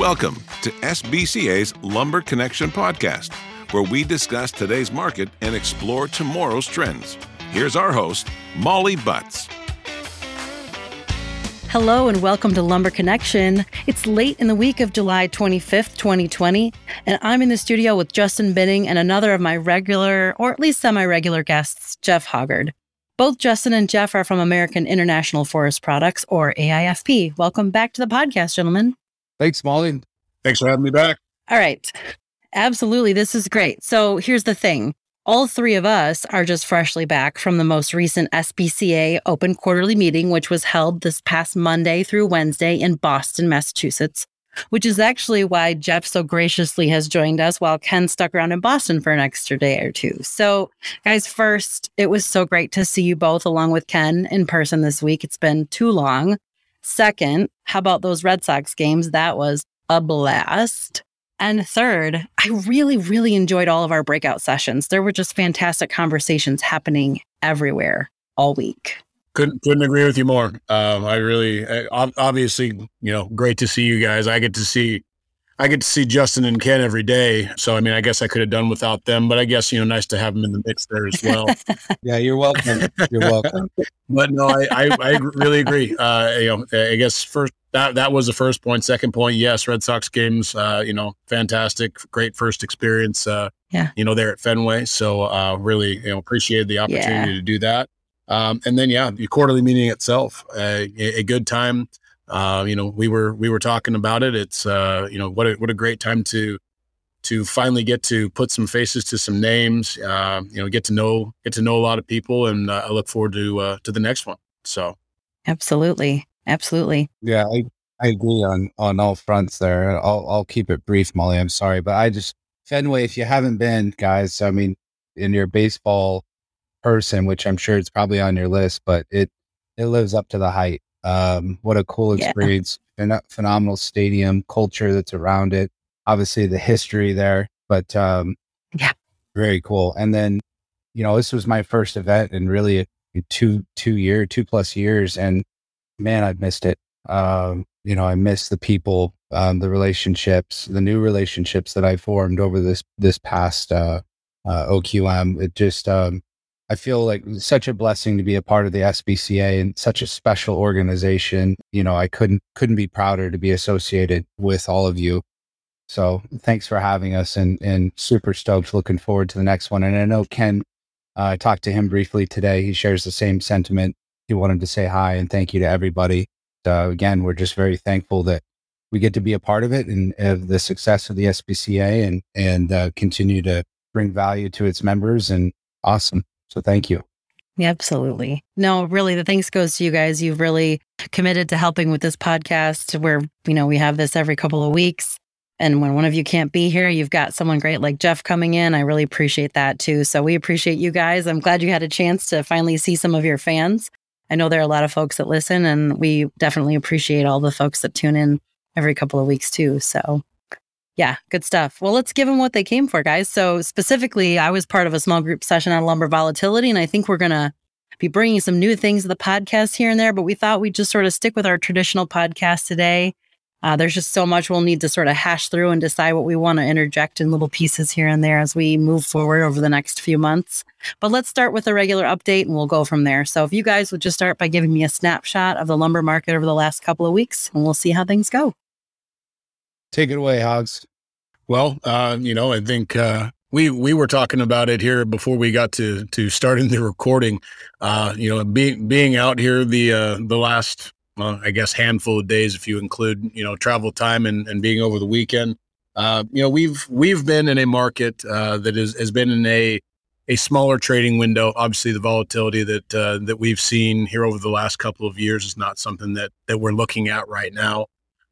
Welcome to SBCA's Lumber Connection podcast, where we discuss today's market and explore tomorrow's trends. Here's our host, Molly Butts. Hello and welcome to Lumber Connection. It's late in the week of July 25th, 2020, and I'm in the studio with Justin Binning and another of my regular, or at least semi regular guests, Jeff Hoggard. Both Justin and Jeff are from American International Forest Products, or AIFP. Welcome back to the podcast, gentlemen. Thanks, Molly. Thanks for having me back. All right. Absolutely. This is great. So here's the thing all three of us are just freshly back from the most recent SBCA open quarterly meeting, which was held this past Monday through Wednesday in Boston, Massachusetts, which is actually why Jeff so graciously has joined us while Ken stuck around in Boston for an extra day or two. So, guys, first, it was so great to see you both along with Ken in person this week. It's been too long. Second, how about those Red Sox games? That was a blast. And third, I really, really enjoyed all of our breakout sessions. There were just fantastic conversations happening everywhere all week. Couldn't couldn't agree with you more. Um, I really, obviously, you know, great to see you guys. I get to see I get to see Justin and Ken every day. So, I mean, I guess I could have done without them, but I guess, you know, nice to have them in the mix there as well. yeah, you're welcome. You're welcome. but no, I, I, I really agree. Uh, you know, I guess first, that, that was the first point. Second point, yes, Red Sox games, uh, you know, fantastic, great first experience, uh, yeah. you know, there at Fenway. So, uh, really, you know, appreciated the opportunity yeah. to do that. Um, and then, yeah, the quarterly meeting itself, a, a good time uh, you know, we were we were talking about it. It's uh, you know what a, what a great time to to finally get to put some faces to some names. Uh, you know, get to know get to know a lot of people, and uh, I look forward to uh, to the next one. So, absolutely, absolutely. Yeah, I I agree on on all fronts there. I'll I'll keep it brief, Molly. I'm sorry, but I just Fenway. If you haven't been, guys, I mean, in your baseball person, which I'm sure it's probably on your list, but it it lives up to the hype. Um, what a cool experience. Yeah. phenomenal stadium, culture that's around it. Obviously, the history there, but um, yeah, very cool. And then, you know, this was my first event in really two two year, two plus years, and man, I missed it. Um, you know, I missed the people, um, the relationships, the new relationships that I formed over this this past uh, uh, OQM. It just um, I feel like such a blessing to be a part of the SBCA and such a special organization. You know, I couldn't couldn't be prouder to be associated with all of you. So thanks for having us and and super stoked looking forward to the next one. And I know Ken uh, I talked to him briefly today. He shares the same sentiment. He wanted to say hi and thank you to everybody. Uh, again, we're just very thankful that we get to be a part of it and of the success of the SBCA and and uh, continue to bring value to its members. And awesome. So thank you. Yeah, absolutely. No, really, the thanks goes to you guys. You've really committed to helping with this podcast where, you know, we have this every couple of weeks. And when one of you can't be here, you've got someone great like Jeff coming in. I really appreciate that too. So we appreciate you guys. I'm glad you had a chance to finally see some of your fans. I know there are a lot of folks that listen, and we definitely appreciate all the folks that tune in every couple of weeks too. So yeah, good stuff. Well, let's give them what they came for, guys. So, specifically, I was part of a small group session on lumber volatility, and I think we're going to be bringing some new things to the podcast here and there, but we thought we'd just sort of stick with our traditional podcast today. Uh, there's just so much we'll need to sort of hash through and decide what we want to interject in little pieces here and there as we move forward over the next few months. But let's start with a regular update and we'll go from there. So, if you guys would just start by giving me a snapshot of the lumber market over the last couple of weeks, and we'll see how things go. Take it away, Hogs. Well, uh, you know, I think uh, we we were talking about it here before we got to to starting the recording. Uh, you know, being being out here the uh, the last, well, I guess, handful of days, if you include you know travel time and, and being over the weekend. Uh, you know, we've we've been in a market uh, that is, has been in a a smaller trading window. Obviously, the volatility that uh, that we've seen here over the last couple of years is not something that that we're looking at right now.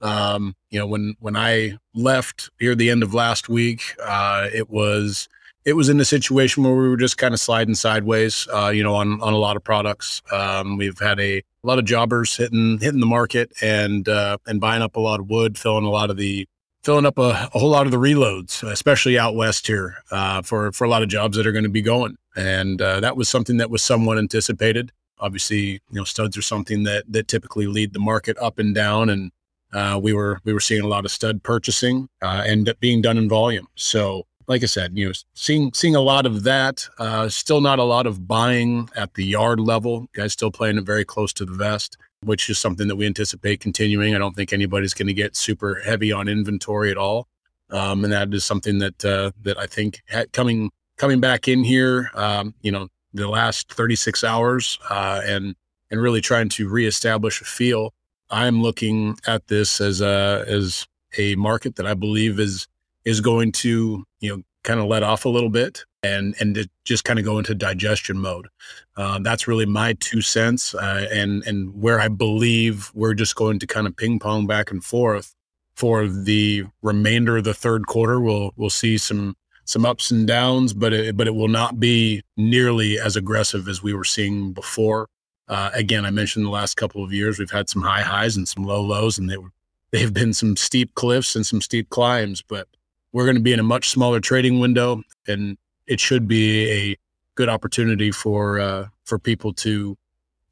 Um, you know, when when I left here the end of last week, uh, it was it was in a situation where we were just kind of sliding sideways. Uh, you know, on on a lot of products. Um, we've had a, a, lot of jobbers hitting hitting the market and uh, and buying up a lot of wood, filling a lot of the filling up a, a whole lot of the reloads, especially out west here uh, for for a lot of jobs that are going to be going. And uh, that was something that was somewhat anticipated. Obviously, you know, studs are something that that typically lead the market up and down and uh, we were we were seeing a lot of stud purchasing uh, and being done in volume. So, like I said, you know, seeing seeing a lot of that. Uh, still not a lot of buying at the yard level. Guys still playing it very close to the vest, which is something that we anticipate continuing. I don't think anybody's going to get super heavy on inventory at all, um, and that is something that uh, that I think coming coming back in here, um, you know, the last 36 hours uh, and and really trying to reestablish a feel I'm looking at this as a as a market that I believe is is going to you know kind of let off a little bit and and just kind of go into digestion mode. Uh, that's really my two cents, uh, and and where I believe we're just going to kind of ping pong back and forth for the remainder of the third quarter. We'll we'll see some some ups and downs, but it, but it will not be nearly as aggressive as we were seeing before. Uh, again, I mentioned the last couple of years we've had some high highs and some low lows, and they were they've been some steep cliffs and some steep climbs. But we're going to be in a much smaller trading window, and it should be a good opportunity for uh, for people to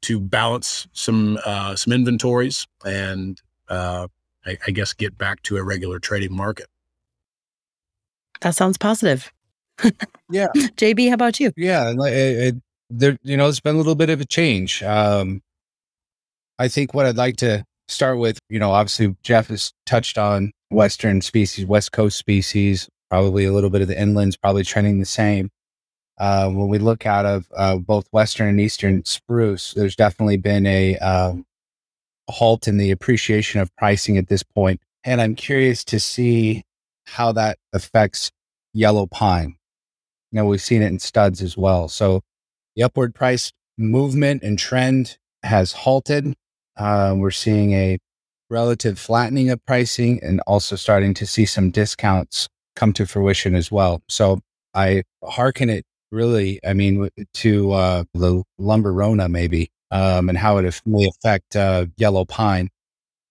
to balance some uh, some inventories and uh, I, I guess get back to a regular trading market. That sounds positive. yeah. JB, how about you? Yeah, it, it, there, you know, it's been a little bit of a change. Um, I think what I'd like to start with, you know, obviously Jeff has touched on Western species, West Coast species, probably a little bit of the inlands, probably trending the same. Uh, when we look out of uh, both Western and Eastern spruce, there's definitely been a um, halt in the appreciation of pricing at this point. And I'm curious to see how that affects yellow pine. You know, we've seen it in studs as well. So the upward price movement and trend has halted. Uh, we're seeing a relative flattening of pricing and also starting to see some discounts come to fruition as well. So I hearken it really, I mean, to uh, the lumber Rona maybe, um, and how it may affect uh, yellow pine.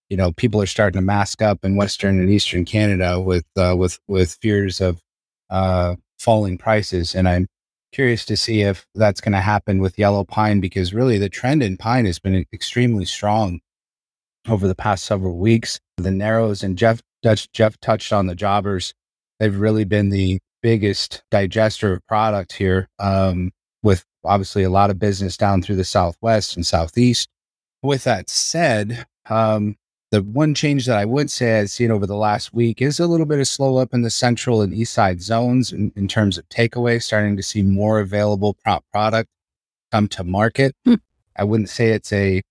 You know, people are starting to mask up in Western and Eastern Canada with uh, with with fears of uh, falling prices, and I'm curious to see if that's going to happen with yellow pine because really the trend in pine has been extremely strong over the past several weeks. The narrows and Jeff Dutch, Jeff touched on the jobbers. They've really been the biggest digester of product here, um, with obviously a lot of business down through the southwest and southeast. With that said, um, the one change that I would say I've seen over the last week is a little bit of slow up in the central and east side zones in, in terms of takeaway, starting to see more available prop product come to market. Hmm. I wouldn't say it's a,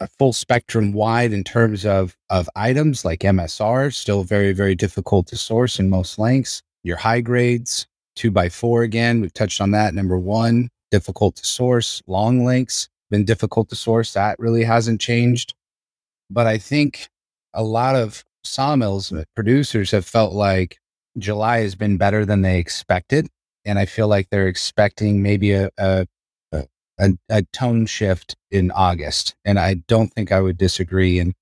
a full spectrum wide in terms of, of items like MSR, still very, very difficult to source in most lengths. Your high grades, two by four again, we've touched on that. Number one, difficult to source. Long lengths, been difficult to source. That really hasn't changed. But I think a lot of sawmills producers have felt like July has been better than they expected. And I feel like they're expecting maybe a, a, a, a tone shift in August. And I don't think I would disagree. And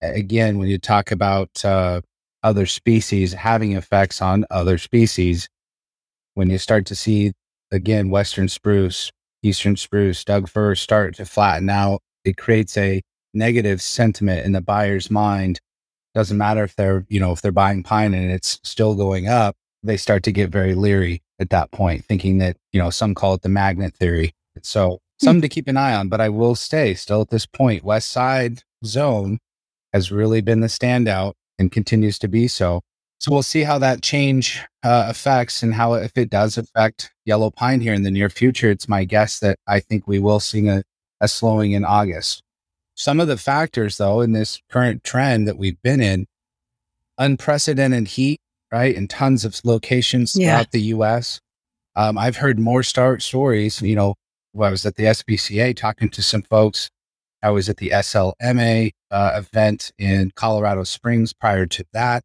again, when you talk about uh, other species having effects on other species, when you start to see, again, Western spruce, Eastern spruce, Doug fir start to flatten out, it creates a negative sentiment in the buyer's mind doesn't matter if they're you know if they're buying pine and it's still going up they start to get very leery at that point thinking that you know some call it the magnet theory. So hmm. something to keep an eye on but i will stay still at this point west side zone has really been the standout and continues to be so. So we'll see how that change uh, affects and how if it does affect yellow pine here in the near future it's my guess that i think we will see a, a slowing in august some of the factors, though, in this current trend that we've been in, unprecedented heat, right, in tons of locations yeah. throughout the U.S. Um, I've heard more start stories. You know, I was at the SBCA talking to some folks. I was at the SLMA uh, event in Colorado Springs prior to that,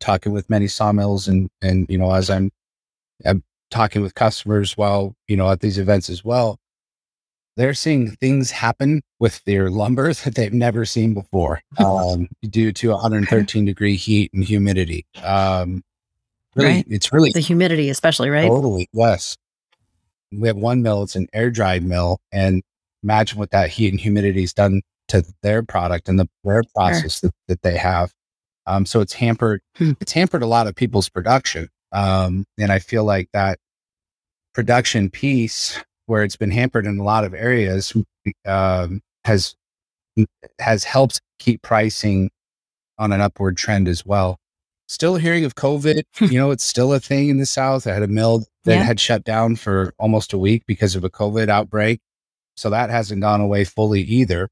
talking with many sawmills, and and you know, as I'm, I'm talking with customers while you know at these events as well they're seeing things happen with their lumber that they've never seen before um, due to 113 degree heat and humidity. Um, really, right. It's really the humidity, especially, right? Totally. Yes. We have one mill, it's an air dried mill. And imagine what that heat and humidity has done to their product and the their process sure. that, that they have. Um, so it's hampered hmm. it's hampered a lot of people's production. Um, and I feel like that production piece where it's been hampered in a lot of areas um, has has helped keep pricing on an upward trend as well. Still hearing of COVID, you know, it's still a thing in the South. I had a mill that yeah. had shut down for almost a week because of a COVID outbreak. So that hasn't gone away fully either.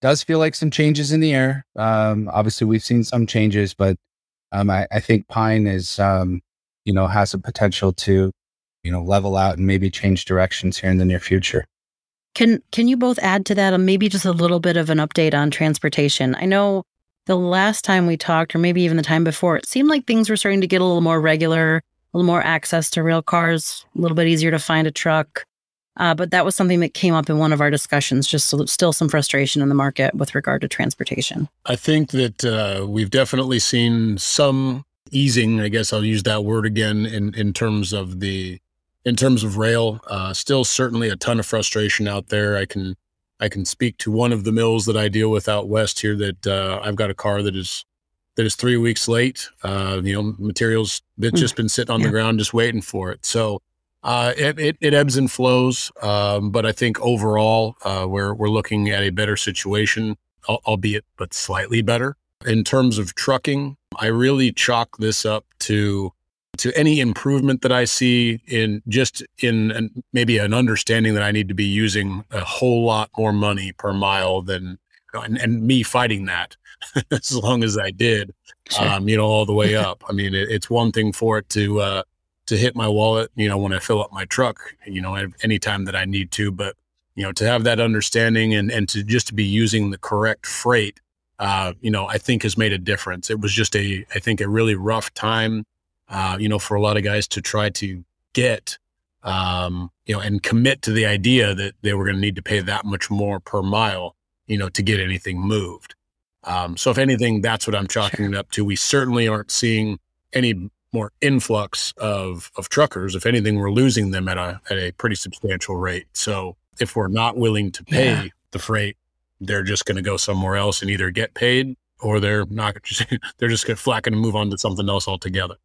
Does feel like some changes in the air. Um, obviously, we've seen some changes, but um, I, I, think pine is, um, you know, has a potential to, you know, level out and maybe change directions here in the near future. Can Can you both add to that, and maybe just a little bit of an update on transportation? I know the last time we talked, or maybe even the time before, it seemed like things were starting to get a little more regular, a little more access to rail cars, a little bit easier to find a truck. Uh, but that was something that came up in one of our discussions, just so, still some frustration in the market with regard to transportation. I think that uh, we've definitely seen some easing, I guess I'll use that word again, in, in terms of the in terms of rail. Uh, still certainly a ton of frustration out there. I can I can speak to one of the mills that I deal with out west here that uh, I've got a car that is that is three weeks late. Uh, you know, materials that's mm. just been sitting on yeah. the ground just waiting for it. So uh, it, it, it, ebbs and flows, um, but I think overall uh, we're we're looking at a better situation, albeit but slightly better in terms of trucking. I really chalk this up to to any improvement that I see in just in an, maybe an understanding that I need to be using a whole lot more money per mile than and, and me fighting that as long as I did, sure. um, you know, all the way up. I mean, it, it's one thing for it to uh, to hit my wallet, you know, when I fill up my truck, you know, any time that I need to, but you know, to have that understanding and and to just to be using the correct freight, uh, you know, I think has made a difference. It was just a, I think, a really rough time uh, you know, for a lot of guys to try to get, um, you know, and commit to the idea that they were going to need to pay that much more per mile, you know, to get anything moved. Um, so if anything, that's what I'm chalking it up to. We certainly aren't seeing any more influx of of truckers. If anything, we're losing them at a at a pretty substantial rate. So if we're not willing to pay yeah. the freight, they're just going to go somewhere else and either get paid or they're not. they're just going to and move on to something else altogether.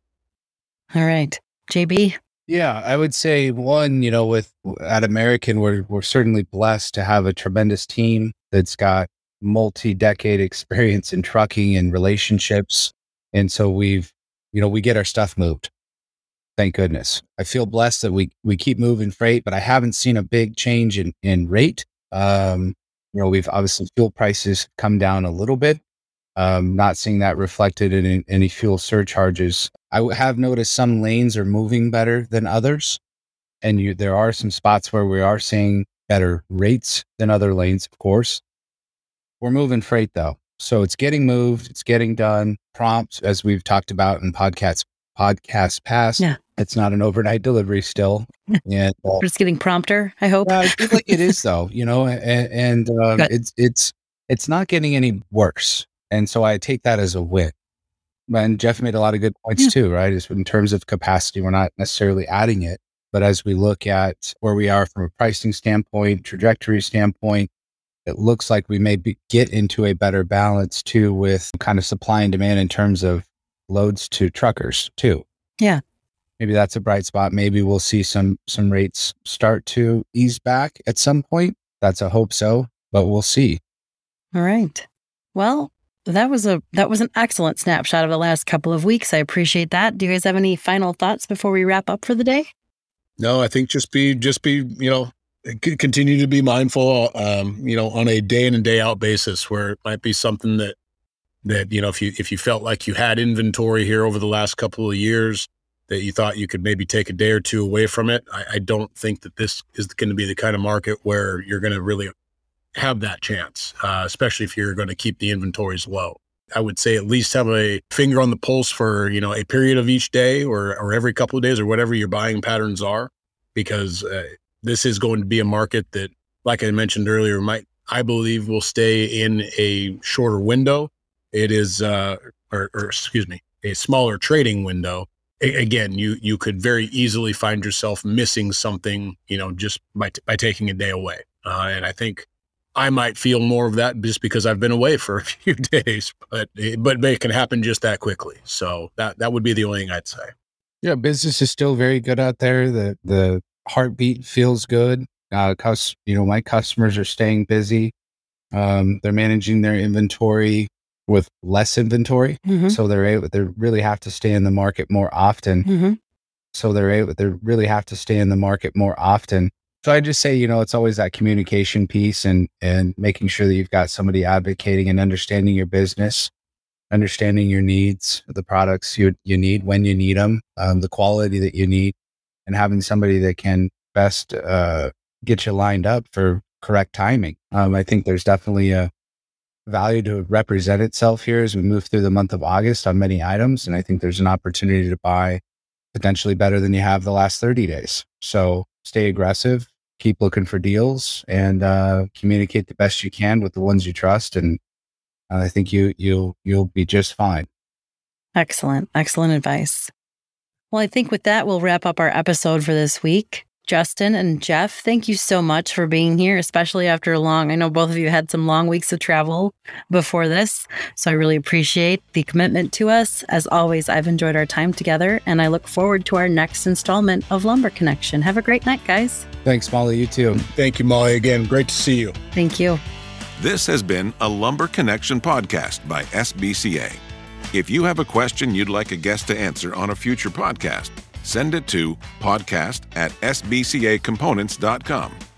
All right. JB? Yeah, I would say one, you know, with at American, we're we're certainly blessed to have a tremendous team that's got multi-decade experience in trucking and relationships. And so we've, you know, we get our stuff moved. Thank goodness. I feel blessed that we we keep moving freight, but I haven't seen a big change in in rate. Um, you know, we've obviously fuel prices come down a little bit, um, not seeing that reflected in any fuel surcharges. I have noticed some lanes are moving better than others, and you, there are some spots where we are seeing better rates than other lanes. Of course, we're moving freight though, so it's getting moved, it's getting done prompt, as we've talked about in podcasts podcasts past. Yeah. It's not an overnight delivery still. Yeah. uh, it's getting prompter, I hope. Like it is though, you know, and, and um, it's it's it's not getting any worse. And so I take that as a win. And Jeff made a lot of good points yeah. too, right? Is in terms of capacity, we're not necessarily adding it, but as we look at where we are from a pricing standpoint, trajectory standpoint, it looks like we may be, get into a better balance too with kind of supply and demand in terms of loads to truckers too. Yeah. Maybe that's a bright spot. Maybe we'll see some some rates start to ease back at some point. That's a hope so, but we'll see. All right. Well, that was a that was an excellent snapshot of the last couple of weeks. I appreciate that. Do you guys have any final thoughts before we wrap up for the day? No, I think just be just be you know continue to be mindful um, you know on a day in and day out basis where it might be something that that you know if you if you felt like you had inventory here over the last couple of years that you thought you could maybe take a day or two away from it i, I don't think that this is going to be the kind of market where you're going to really have that chance, uh, especially if you're going to keep the inventories low. I would say at least have a finger on the pulse for you know a period of each day or or every couple of days or whatever your buying patterns are, because uh, this is going to be a market that, like I mentioned earlier, might I believe will stay in a shorter window. It is, uh, or, or excuse me, a smaller trading window. A- again, you you could very easily find yourself missing something, you know, just by t- by taking a day away. Uh, and I think I might feel more of that just because I've been away for a few days, but but it can happen just that quickly. So that that would be the only thing I'd say. Yeah, business is still very good out there. The the heartbeat feels good. Uh, cus- you know, my customers are staying busy. Um, they're managing their inventory with less inventory, Mhm. so they're able. They really have to stay in the market more often. Mhm. So they're able. They really have to stay in the market more often. So I just say, you know, it's always that communication piece and and making sure that you've got somebody advocating and understanding your business, understanding your needs, the products you you need when you need them, um, the quality that you need, and having somebody that can best uh, get you lined up for correct timing. Um, I think there's definitely a value to represent itself here as we move through the month of August on many items, and I think there's an opportunity to buy potentially better than you have the last 30 days. So stay aggressive, keep looking for deals, and uh, communicate the best you can with the ones you trust, and I think you you'll you'll be just fine. Excellent. Excellent advice. Well, I think with that, we'll wrap up our episode for this week. Justin and Jeff, thank you so much for being here, especially after a long, I know both of you had some long weeks of travel before this. So I really appreciate the commitment to us. As always, I've enjoyed our time together and I look forward to our next installment of Lumber Connection. Have a great night, guys. Thanks, Molly. You too. Thank you, Molly. Again, great to see you. Thank you. This has been a Lumber Connection podcast by SBCA. If you have a question you'd like a guest to answer on a future podcast, send it to podcast at sbcacomponents.com.